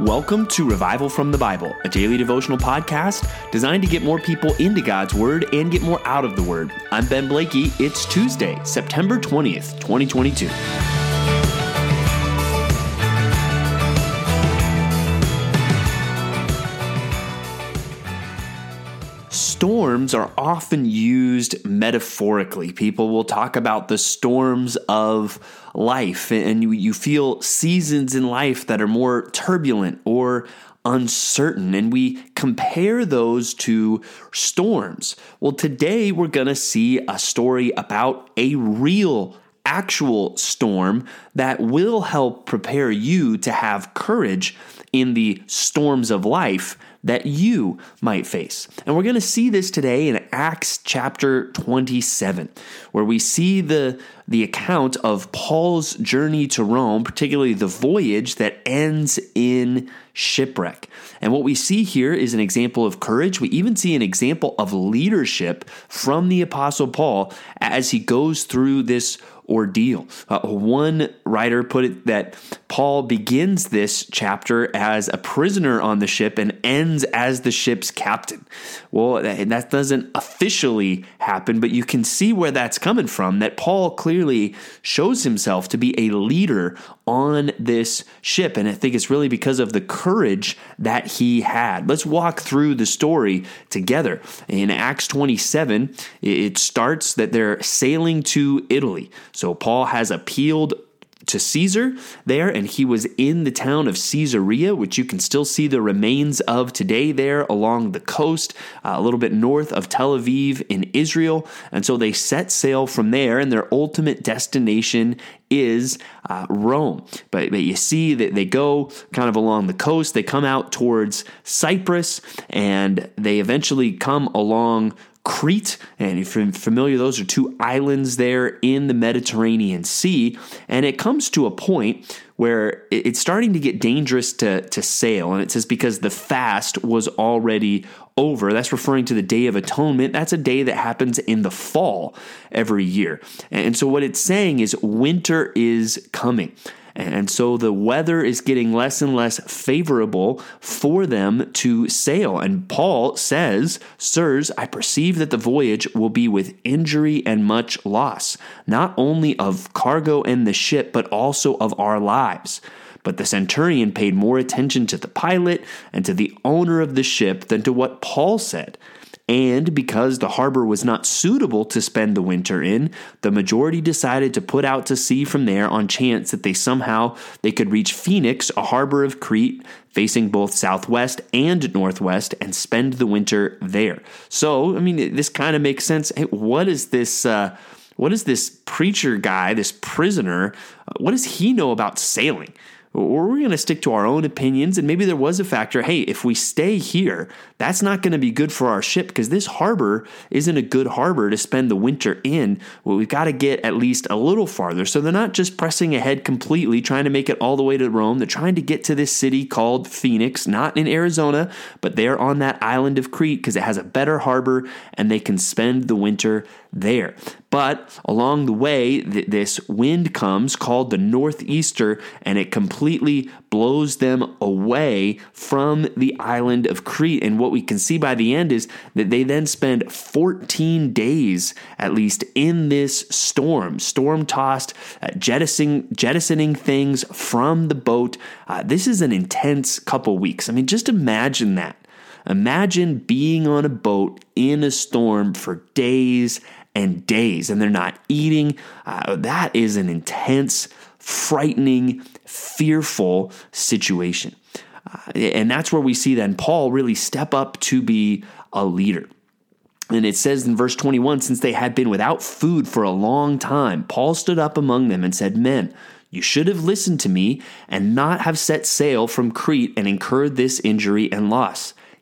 Welcome to Revival from the Bible, a daily devotional podcast designed to get more people into God's Word and get more out of the Word. I'm Ben Blakey. It's Tuesday, September 20th, 2022. Storms are often used metaphorically. People will talk about the storms of life, and you, feel seasons in life that are more turbulent or uncertain, and we compare those to storms. Well, today we're going to see a story about a real actual storm that will help prepare you to have courage in the storms of life that you might face. And we're going to see this today in Acts chapter 27, where we see the, the account of Paul's journey to Rome, particularly the voyage that ends in shipwreck. And what we see here is an example of courage. We even see an example of leadership from the Apostle Paul as he goes through this ordeal. Uh, one writer put it that Paul begins this chapter as a prisoner on the ship and ends as the ship's captain. Well, that, doesn't officially happen, but you can see where that's coming from. That Paul clearly shows himself to be a leader on this ship. And I think it's really because of the courage that he had. Let's walk through the story together. In Acts 27, it starts that they're sailing to Italy. So Paul has appealed to Caesar there, and he was in the town of Caesarea, which you can still see the remains of today there along the coast, uh, a little bit north of Tel Aviv in Israel. And so they set sail from there, and their ultimate destination is uh, Rome. But, but you see that they go kind of along the coast, they come out towards Cyprus, and they eventually come along Crete, and if you're familiar, those are two islands there in the Mediterranean Sea. And it comes to a point where it's starting to get dangerous to, to sail. And it says because the fast was already over. That's referring to the Day of Atonement. That's a day that happens in the fall every year. And so what it's saying is winter is coming. And so the weather is getting less and less favorable for them to sail. And Paul says, Sirs, I perceive that the voyage will be with injury and much loss, not only of cargo and the ship, but also of our lives. But the centurion paid more attention to the pilot and to the owner of the ship than to what Paul said. And because the harbor was not suitable to spend the winter in, the majority decided to put out to sea from there on chance that they somehow they could reach Phoenix, a harbor of Crete facing both southwest and northwest and spend the winter there. So, I mean, this kind of makes sense. Hey, what is this uh, what is this preacher guy, this prisoner, what does he know about sailing? Or we're going to stick to our own opinions. And maybe there was a factor hey, if we stay here, that's not going to be good for our ship because this harbor isn't a good harbor to spend the winter in. Well, we've got to get at least a little farther. So they're not just pressing ahead completely, trying to make it all the way to Rome. They're trying to get to this city called Phoenix, not in Arizona, but they're on that island of Crete because it has a better harbor and they can spend the winter there. But along the way, th- this wind comes called the northeaster, and it completely blows them away from the island of Crete. And what we can see by the end is that they then spend 14 days, at least, in this storm, storm tossed, uh, jettisoning, jettisoning things from the boat. Uh, this is an intense couple weeks. I mean, just imagine that. Imagine being on a boat in a storm for days and days and they're not eating. Uh, that is an intense, frightening, fearful situation. Uh, and that's where we see then Paul really step up to be a leader. And it says in verse 21 since they had been without food for a long time, Paul stood up among them and said, Men, you should have listened to me and not have set sail from Crete and incurred this injury and loss.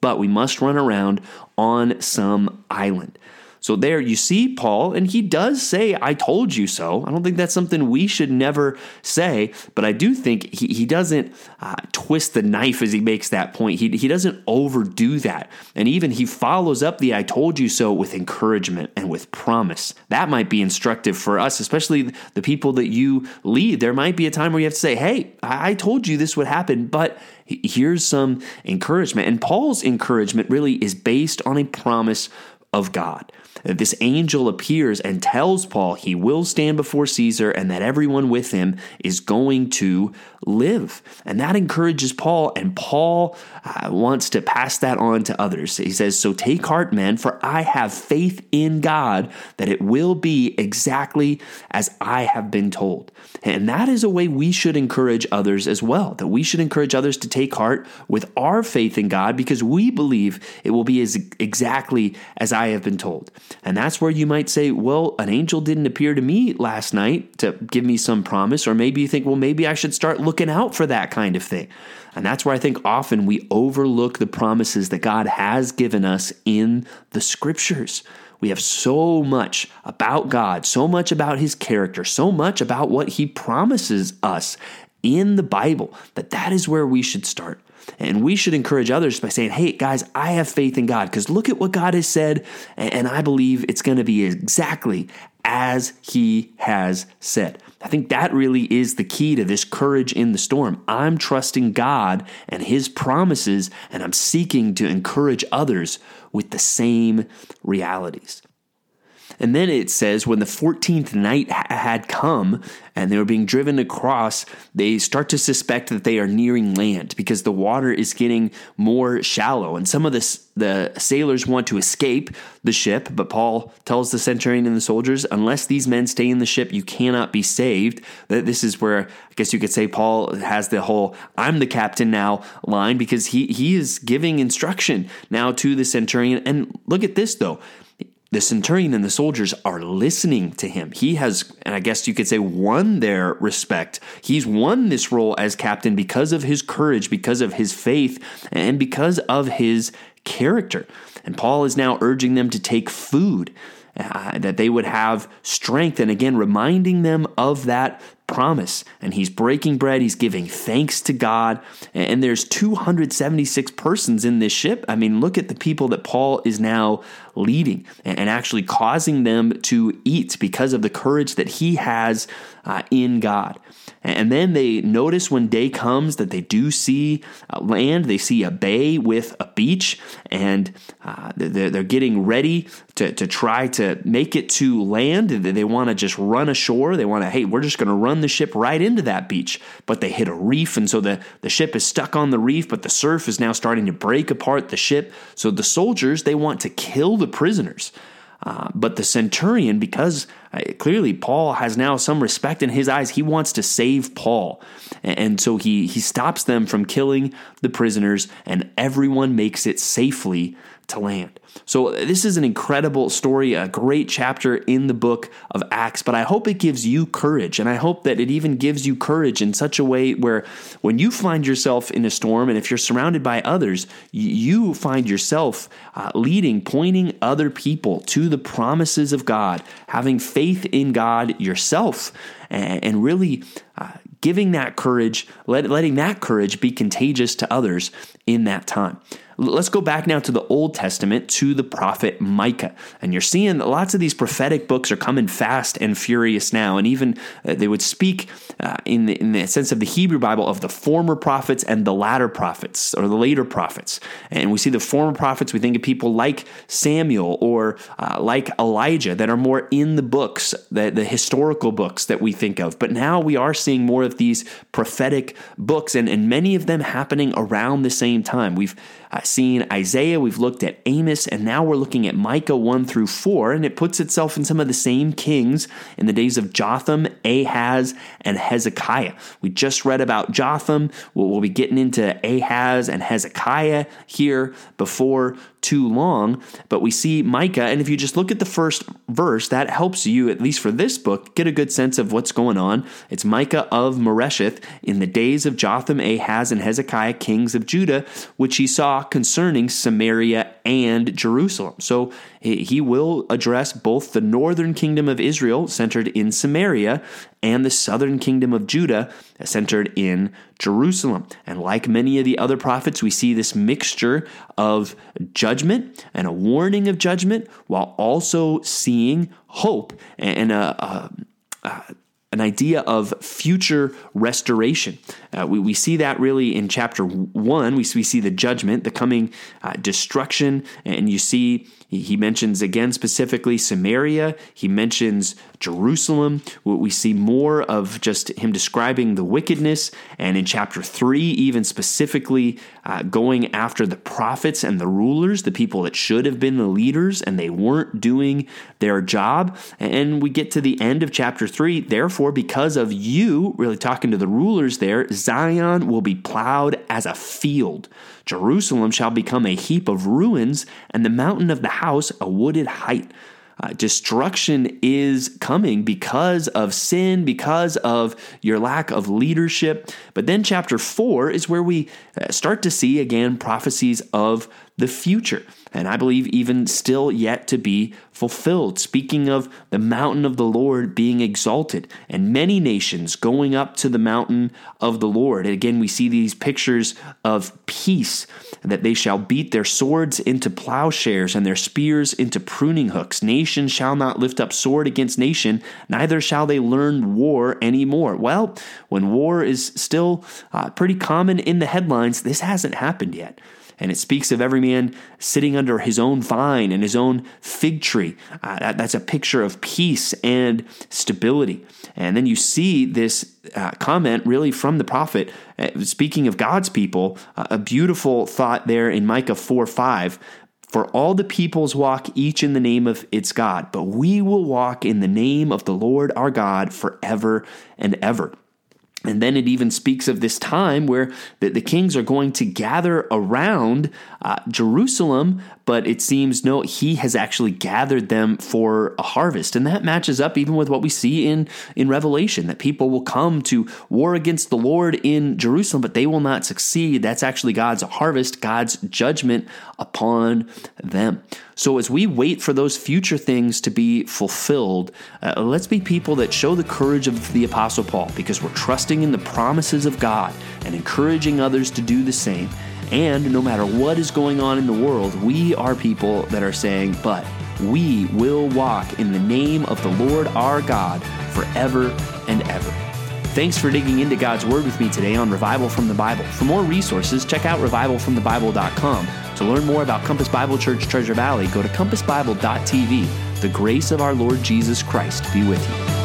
But we must run around on some island. So there you see Paul, and he does say, I told you so. I don't think that's something we should never say, but I do think he, he doesn't uh, twist the knife as he makes that point. He, he doesn't overdo that. And even he follows up the I told you so with encouragement and with promise. That might be instructive for us, especially the people that you lead. There might be a time where you have to say, Hey, I, I told you this would happen, but here's some encouragement. And Paul's encouragement really is based on a promise of God. This angel appears and tells Paul he will stand before Caesar and that everyone with him is going to live. And that encourages Paul, and Paul uh, wants to pass that on to others. He says, So take heart, men, for I have faith in God that it will be exactly as I have been told. And that is a way we should encourage others as well, that we should encourage others to take heart with our faith in God because we believe it will be as exactly as I have been told. And that's where you might say, Well, an angel didn't appear to me last night to give me some promise. Or maybe you think, Well, maybe I should start looking out for that kind of thing. And that's where I think often we overlook the promises that God has given us in the scriptures. We have so much about God, so much about his character, so much about what he promises us in the Bible that that is where we should start. And we should encourage others by saying, hey, guys, I have faith in God because look at what God has said, and I believe it's going to be exactly as He has said. I think that really is the key to this courage in the storm. I'm trusting God and His promises, and I'm seeking to encourage others with the same realities. And then it says, when the 14th night had come and they were being driven across, they start to suspect that they are nearing land because the water is getting more shallow. And some of the, the sailors want to escape the ship, but Paul tells the centurion and the soldiers, unless these men stay in the ship, you cannot be saved. This is where I guess you could say Paul has the whole I'm the captain now line because he, he is giving instruction now to the centurion. And look at this though the centurion and the soldiers are listening to him. He has, and I guess you could say, won their respect. He's won this role as captain because of his courage, because of his faith, and because of his character. And Paul is now urging them to take food. Uh, that they would have strength, and again, reminding them of that promise. And he's breaking bread, he's giving thanks to God. And there's 276 persons in this ship. I mean, look at the people that Paul is now leading and actually causing them to eat because of the courage that he has uh, in God. And then they notice when day comes that they do see land. They see a bay with a beach, and uh, they're, they're getting ready to, to try to make it to land. They want to just run ashore. They want to, hey, we're just going to run the ship right into that beach. But they hit a reef, and so the, the ship is stuck on the reef, but the surf is now starting to break apart the ship. So the soldiers, they want to kill the prisoners. Uh, but the centurion, because uh, clearly Paul has now some respect in his eyes, he wants to save Paul. And, and so he, he stops them from killing the prisoners, and everyone makes it safely to land. So, this is an incredible story, a great chapter in the book of Acts, but I hope it gives you courage. And I hope that it even gives you courage in such a way where when you find yourself in a storm, and if you're surrounded by others, you find yourself uh, leading, pointing other people to the promises of God, having faith in God yourself, and, and really uh, giving that courage, let, letting that courage be contagious to others in that time. Let's go back now to the Old Testament to the prophet Micah. And you're seeing lots of these prophetic books are coming fast and furious now. And even uh, they would speak uh, in, the, in the sense of the Hebrew Bible of the former prophets and the latter prophets or the later prophets. And we see the former prophets, we think of people like Samuel or uh, like Elijah that are more in the books, the, the historical books that we think of. But now we are seeing more of these prophetic books, and, and many of them happening around the same time. We've uh, seen Isaiah, we've looked at Amos, and now we're looking at Micah 1 through 4, and it puts itself in some of the same kings in the days of Jotham, Ahaz, and Hezekiah. We just read about Jotham. We'll, we'll be getting into Ahaz and Hezekiah here before too long, but we see Micah. And if you just look at the first verse, that helps you, at least for this book, get a good sense of what's going on. It's Micah of Moresheth in the days of Jotham, Ahaz, and Hezekiah, kings of Judah, which he saw concerning Samaria and Jerusalem. So eh, he will address both the northern kingdom of Israel, centered in Samaria, and the southern kingdom of Judah, centered in Jerusalem. And like many of the other prophets, we see this mixture of judgment and a warning of judgment while also seeing hope and a, a, a an idea of future restoration. Uh, we, we see that really in chapter one. We, we see the judgment, the coming uh, destruction, and you see he mentions again specifically Samaria. He mentions Jerusalem. We see more of just him describing the wickedness. And in chapter three, even specifically uh, going after the prophets and the rulers, the people that should have been the leaders, and they weren't doing their job. And we get to the end of chapter three. Therefore, because of you, really talking to the rulers there, Zion will be plowed as a field. Jerusalem shall become a heap of ruins, and the mountain of the house a wooded height. Uh, destruction is coming because of sin, because of your lack of leadership. But then, chapter four is where we uh, start to see again prophecies of the future and I believe even still yet to be fulfilled. Speaking of the mountain of the Lord being exalted and many nations going up to the mountain of the Lord. And again, we see these pictures of peace, that they shall beat their swords into plowshares and their spears into pruning hooks. Nation shall not lift up sword against nation, neither shall they learn war anymore. Well, when war is still uh, pretty common in the headlines, this hasn't happened yet and it speaks of every man sitting under his own vine and his own fig tree. Uh, that, that's a picture of peace and stability. And then you see this uh, comment really from the prophet, uh, speaking of God's people, uh, a beautiful thought there in Micah 4 5. For all the peoples walk each in the name of its God, but we will walk in the name of the Lord our God forever and ever. And then it even speaks of this time where the, the kings are going to gather around uh, Jerusalem, but it seems no, he has actually gathered them for a harvest. And that matches up even with what we see in, in Revelation that people will come to war against the Lord in Jerusalem, but they will not succeed. That's actually God's harvest, God's judgment upon them. So as we wait for those future things to be fulfilled, uh, let's be people that show the courage of the Apostle Paul because we're trusting in the promises of God and encouraging others to do the same. And no matter what is going on in the world, we are people that are saying, but we will walk in the name of the Lord our God forever and ever. Thanks for digging into God's Word with me today on Revival from the Bible. For more resources, check out revivalfromthebible.com. To learn more about Compass Bible Church Treasure Valley, go to compassbible.tv. The grace of our Lord Jesus Christ be with you.